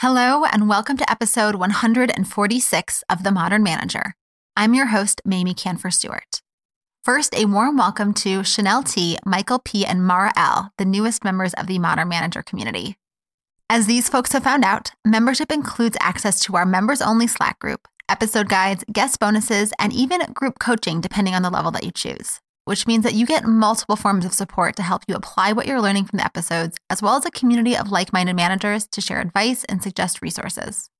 Hello, and welcome to episode 146 of The Modern Manager. I'm your host, Mamie Kanfer Stewart. First, a warm welcome to Chanel T, Michael P, and Mara L, the newest members of the Modern Manager community. As these folks have found out, membership includes access to our members only Slack group, episode guides, guest bonuses, and even group coaching depending on the level that you choose which means that you get multiple forms of support to help you apply what you're learning from the episodes, as well as a community of like-minded managers to share advice and suggest resources.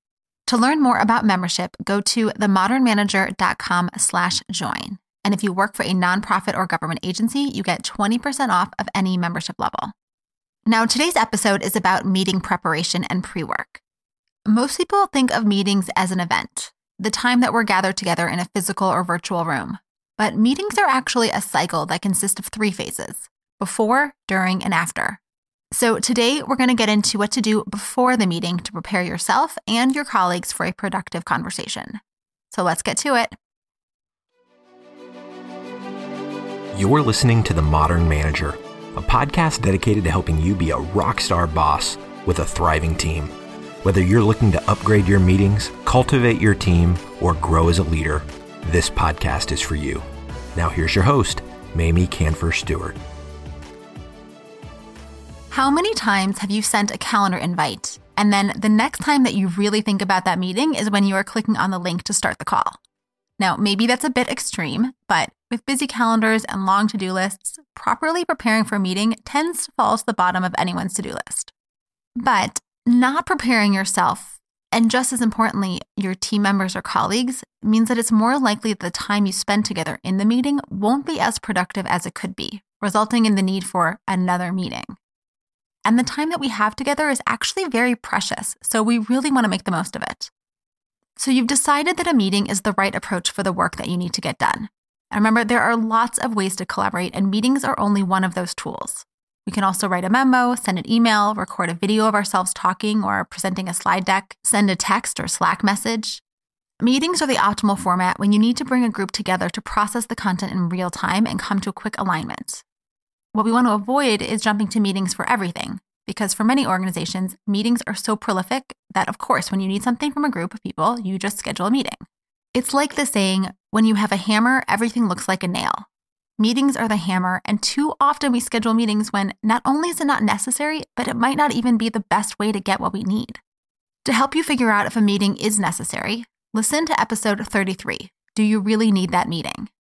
To learn more about membership, go to themodernmanager.com slash join. And if you work for a nonprofit or government agency, you get 20% off of any membership level. Now, today's episode is about meeting preparation and pre-work. Most people think of meetings as an event, the time that we're gathered together in a physical or virtual room. But meetings are actually a cycle that consists of three phases before, during, and after. So today we're going to get into what to do before the meeting to prepare yourself and your colleagues for a productive conversation. So let's get to it. You're listening to The Modern Manager, a podcast dedicated to helping you be a rock star boss with a thriving team. Whether you're looking to upgrade your meetings, cultivate your team, or grow as a leader, this podcast is for you. Now, here's your host, Mamie Kanfer Stewart. How many times have you sent a calendar invite, and then the next time that you really think about that meeting is when you are clicking on the link to start the call? Now, maybe that's a bit extreme, but with busy calendars and long to do lists, properly preparing for a meeting tends to fall to the bottom of anyone's to do list. But not preparing yourself and just as importantly, your team members or colleagues means that it's more likely that the time you spend together in the meeting won't be as productive as it could be, resulting in the need for another meeting. And the time that we have together is actually very precious, so we really want to make the most of it. So you've decided that a meeting is the right approach for the work that you need to get done. And remember, there are lots of ways to collaborate, and meetings are only one of those tools. We can also write a memo, send an email, record a video of ourselves talking or presenting a slide deck, send a text or Slack message. Meetings are the optimal format when you need to bring a group together to process the content in real time and come to a quick alignment. What we want to avoid is jumping to meetings for everything, because for many organizations, meetings are so prolific that, of course, when you need something from a group of people, you just schedule a meeting. It's like the saying, when you have a hammer, everything looks like a nail. Meetings are the hammer, and too often we schedule meetings when not only is it not necessary, but it might not even be the best way to get what we need. To help you figure out if a meeting is necessary, listen to episode 33 Do You Really Need That Meeting?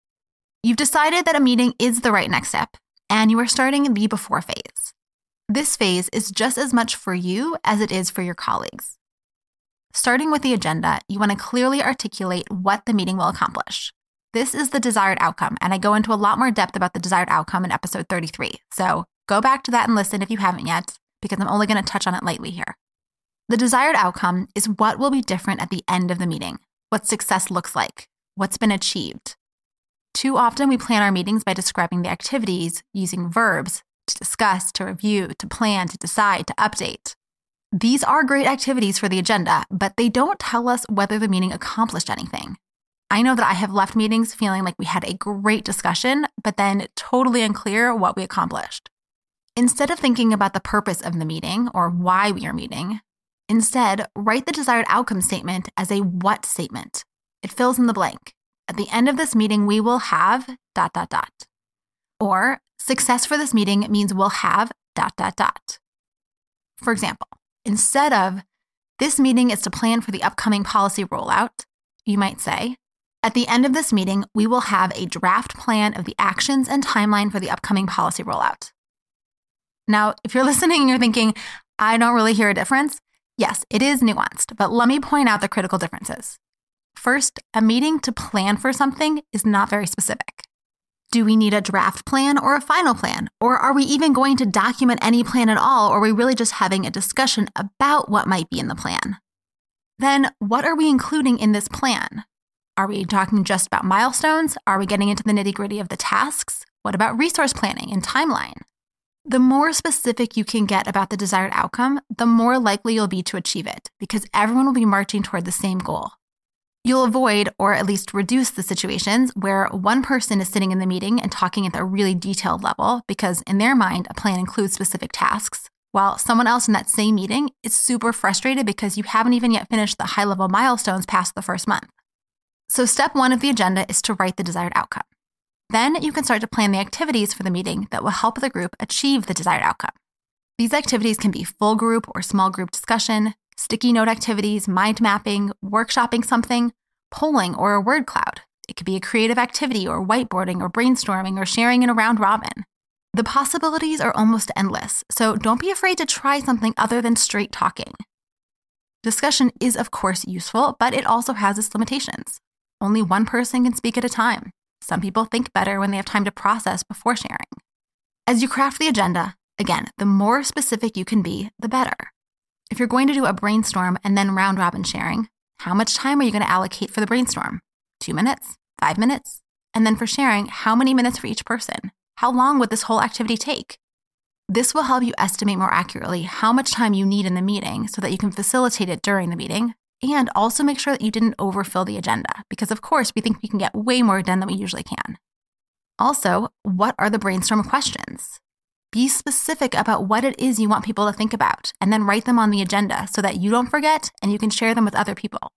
You've decided that a meeting is the right next step, and you are starting the before phase. This phase is just as much for you as it is for your colleagues. Starting with the agenda, you want to clearly articulate what the meeting will accomplish. This is the desired outcome, and I go into a lot more depth about the desired outcome in episode 33. So go back to that and listen if you haven't yet, because I'm only going to touch on it lightly here. The desired outcome is what will be different at the end of the meeting, what success looks like, what's been achieved. Too often, we plan our meetings by describing the activities using verbs to discuss, to review, to plan, to decide, to update. These are great activities for the agenda, but they don't tell us whether the meeting accomplished anything. I know that I have left meetings feeling like we had a great discussion, but then totally unclear what we accomplished. Instead of thinking about the purpose of the meeting or why we are meeting, instead write the desired outcome statement as a what statement. It fills in the blank. At the end of this meeting, we will have dot dot dot. Or success for this meeting means we'll have dot dot dot. For example, instead of this meeting is to plan for the upcoming policy rollout, you might say, at the end of this meeting, we will have a draft plan of the actions and timeline for the upcoming policy rollout. Now, if you're listening and you're thinking, I don't really hear a difference, yes, it is nuanced, but let me point out the critical differences. First, a meeting to plan for something is not very specific. Do we need a draft plan or a final plan? Or are we even going to document any plan at all? Or are we really just having a discussion about what might be in the plan? Then, what are we including in this plan? Are we talking just about milestones? Are we getting into the nitty gritty of the tasks? What about resource planning and timeline? The more specific you can get about the desired outcome, the more likely you'll be to achieve it because everyone will be marching toward the same goal. You'll avoid or at least reduce the situations where one person is sitting in the meeting and talking at a really detailed level because, in their mind, a plan includes specific tasks, while someone else in that same meeting is super frustrated because you haven't even yet finished the high level milestones past the first month. So, step one of the agenda is to write the desired outcome. Then you can start to plan the activities for the meeting that will help the group achieve the desired outcome. These activities can be full group or small group discussion, sticky note activities, mind mapping, workshopping something, polling, or a word cloud. It could be a creative activity or whiteboarding or brainstorming or sharing in a round robin. The possibilities are almost endless, so don't be afraid to try something other than straight talking. Discussion is, of course, useful, but it also has its limitations. Only one person can speak at a time. Some people think better when they have time to process before sharing. As you craft the agenda, again, the more specific you can be, the better. If you're going to do a brainstorm and then round robin sharing, how much time are you going to allocate for the brainstorm? Two minutes? Five minutes? And then for sharing, how many minutes for each person? How long would this whole activity take? This will help you estimate more accurately how much time you need in the meeting so that you can facilitate it during the meeting and also make sure that you didn't overfill the agenda, because of course, we think we can get way more done than we usually can. Also, what are the brainstorm questions? Be specific about what it is you want people to think about, and then write them on the agenda so that you don't forget and you can share them with other people.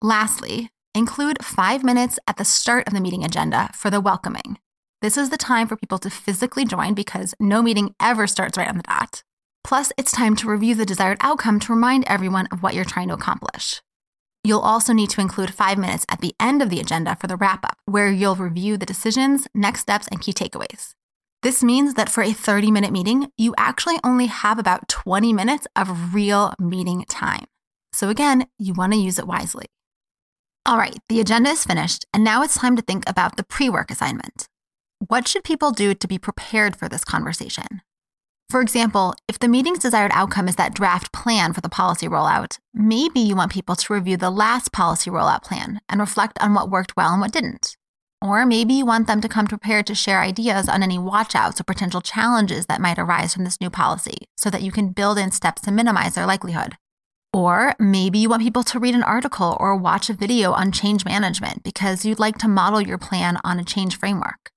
Lastly, include five minutes at the start of the meeting agenda for the welcoming. This is the time for people to physically join because no meeting ever starts right on the dot. Plus, it's time to review the desired outcome to remind everyone of what you're trying to accomplish. You'll also need to include five minutes at the end of the agenda for the wrap up, where you'll review the decisions, next steps, and key takeaways. This means that for a 30 minute meeting, you actually only have about 20 minutes of real meeting time. So, again, you want to use it wisely. All right, the agenda is finished, and now it's time to think about the pre work assignment. What should people do to be prepared for this conversation? For example, if the meeting's desired outcome is that draft plan for the policy rollout, maybe you want people to review the last policy rollout plan and reflect on what worked well and what didn't. Or maybe you want them to come prepared to share ideas on any watchouts or potential challenges that might arise from this new policy so that you can build in steps to minimize their likelihood. Or maybe you want people to read an article or watch a video on change management because you'd like to model your plan on a change framework.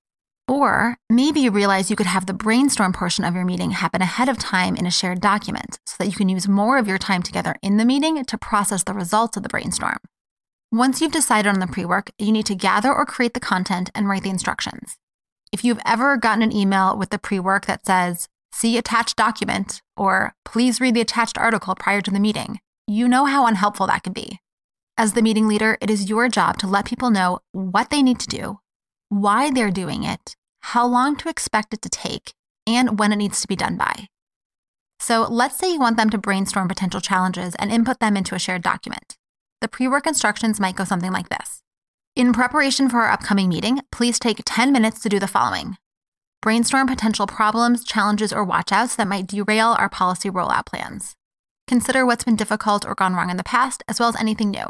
Or maybe you realize you could have the brainstorm portion of your meeting happen ahead of time in a shared document so that you can use more of your time together in the meeting to process the results of the brainstorm. Once you've decided on the pre work, you need to gather or create the content and write the instructions. If you've ever gotten an email with the pre work that says, see attached document, or please read the attached article prior to the meeting, you know how unhelpful that can be. As the meeting leader, it is your job to let people know what they need to do why they're doing it, how long to expect it to take, and when it needs to be done by. So let's say you want them to brainstorm potential challenges and input them into a shared document. The pre work instructions might go something like this In preparation for our upcoming meeting, please take 10 minutes to do the following brainstorm potential problems, challenges, or watchouts that might derail our policy rollout plans. Consider what's been difficult or gone wrong in the past, as well as anything new.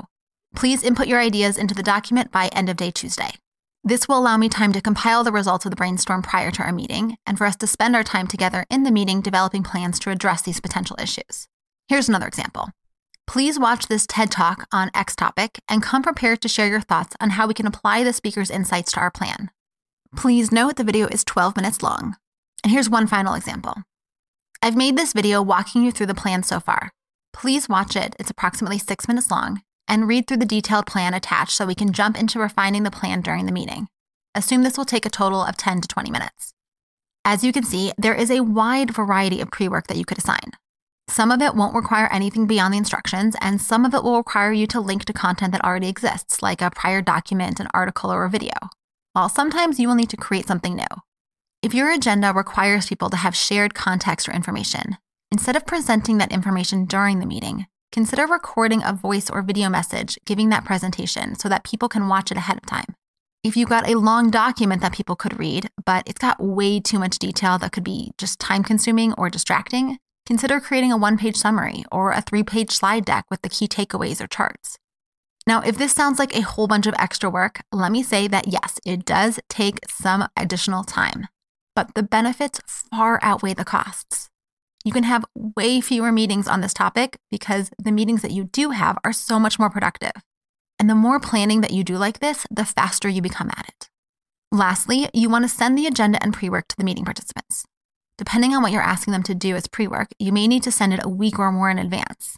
Please input your ideas into the document by end of day Tuesday. This will allow me time to compile the results of the brainstorm prior to our meeting, and for us to spend our time together in the meeting developing plans to address these potential issues. Here's another example. Please watch this TED Talk on X topic and come prepared to share your thoughts on how we can apply the speaker's insights to our plan. Please note the video is 12 minutes long. And here's one final example. I've made this video walking you through the plan so far. Please watch it, it's approximately six minutes long, and read through the detailed plan attached so we can jump into refining the plan during the meeting. Assume this will take a total of 10 to 20 minutes. As you can see, there is a wide variety of pre work that you could assign. Some of it won't require anything beyond the instructions, and some of it will require you to link to content that already exists, like a prior document, an article, or a video. While sometimes you will need to create something new. If your agenda requires people to have shared context or information, instead of presenting that information during the meeting, consider recording a voice or video message giving that presentation so that people can watch it ahead of time. If you've got a long document that people could read, but it's got way too much detail that could be just time consuming or distracting, consider creating a one page summary or a three page slide deck with the key takeaways or charts. Now, if this sounds like a whole bunch of extra work, let me say that yes, it does take some additional time, but the benefits far outweigh the costs. You can have way fewer meetings on this topic because the meetings that you do have are so much more productive. And the more planning that you do like this, the faster you become at it. Lastly, you want to send the agenda and pre work to the meeting participants. depending on what you're asking them to do as pre work, you may need to send it a week or more in advance.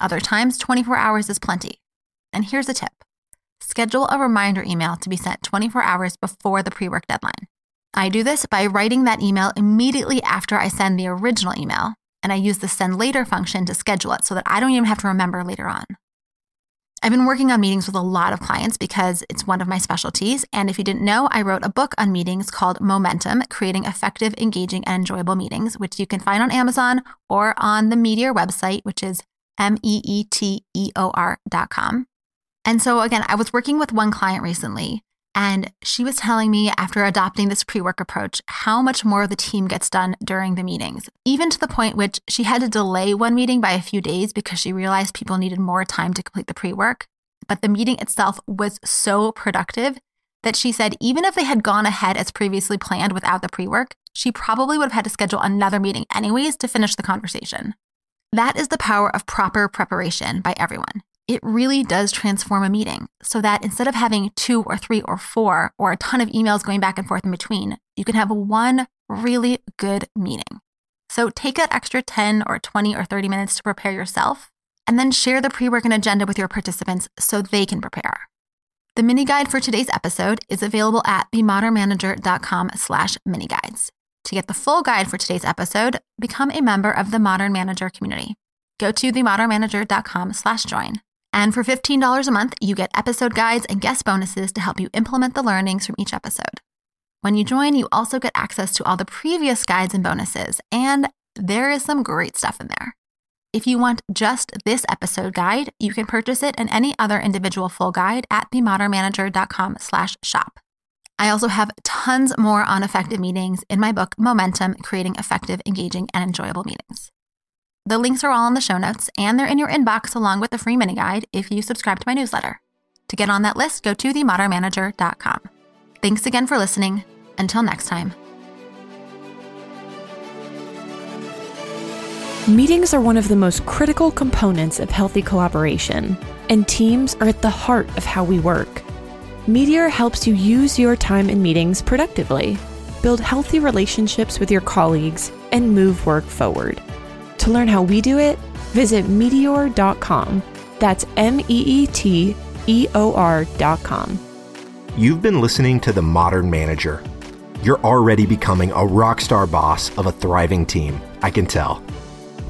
Other times, 24 hours is plenty. And here's a tip schedule a reminder email to be sent 24 hours before the pre work deadline. I do this by writing that email immediately after I send the original email, and I use the send later function to schedule it so that I don't even have to remember later on. I've been working on meetings with a lot of clients because it's one of my specialties. And if you didn't know, I wrote a book on meetings called Momentum Creating Effective, Engaging, and Enjoyable Meetings, which you can find on Amazon or on the Meeteor website, which is M E E T E O R.com. And so, again, I was working with one client recently, and she was telling me after adopting this pre work approach how much more the team gets done during the meetings, even to the point which she had to delay one meeting by a few days because she realized people needed more time to complete the pre work. But the meeting itself was so productive that she said even if they had gone ahead as previously planned without the pre work, she probably would have had to schedule another meeting anyways to finish the conversation. That is the power of proper preparation by everyone it really does transform a meeting so that instead of having two or three or four or a ton of emails going back and forth in between, you can have one really good meeting. So take that extra 10 or 20 or 30 minutes to prepare yourself and then share the pre-work and agenda with your participants so they can prepare. The mini guide for today's episode is available at themodernmanager.com slash mini guides. To get the full guide for today's episode, become a member of the Modern Manager community. Go to themodernmanager.com slash join. And for $15 a month, you get episode guides and guest bonuses to help you implement the learnings from each episode. When you join, you also get access to all the previous guides and bonuses, and there is some great stuff in there. If you want just this episode guide, you can purchase it and any other individual full guide at themodernmanager.com slash shop. I also have tons more on effective meetings in my book, Momentum, Creating Effective, Engaging, and Enjoyable Meetings. The links are all in the show notes, and they're in your inbox along with the free mini guide if you subscribe to my newsletter. To get on that list, go to themodernmanager.com. Thanks again for listening. Until next time. Meetings are one of the most critical components of healthy collaboration, and teams are at the heart of how we work. Meeteor helps you use your time in meetings productively, build healthy relationships with your colleagues, and move work forward. To learn how we do it, visit meeteor.com. That's M E E T E O R.com. You've been listening to The Modern Manager. You're already becoming a rock star boss of a thriving team, I can tell.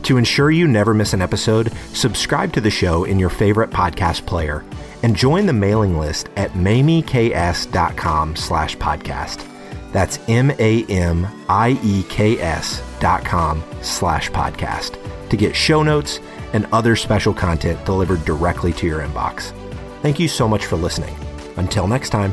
To ensure you never miss an episode, subscribe to the show in your favorite podcast player and join the mailing list at mamieks.com slash podcast. That's M-A-M-I-E-K-S dot com slash podcast to get show notes and other special content delivered directly to your inbox. Thank you so much for listening. Until next time.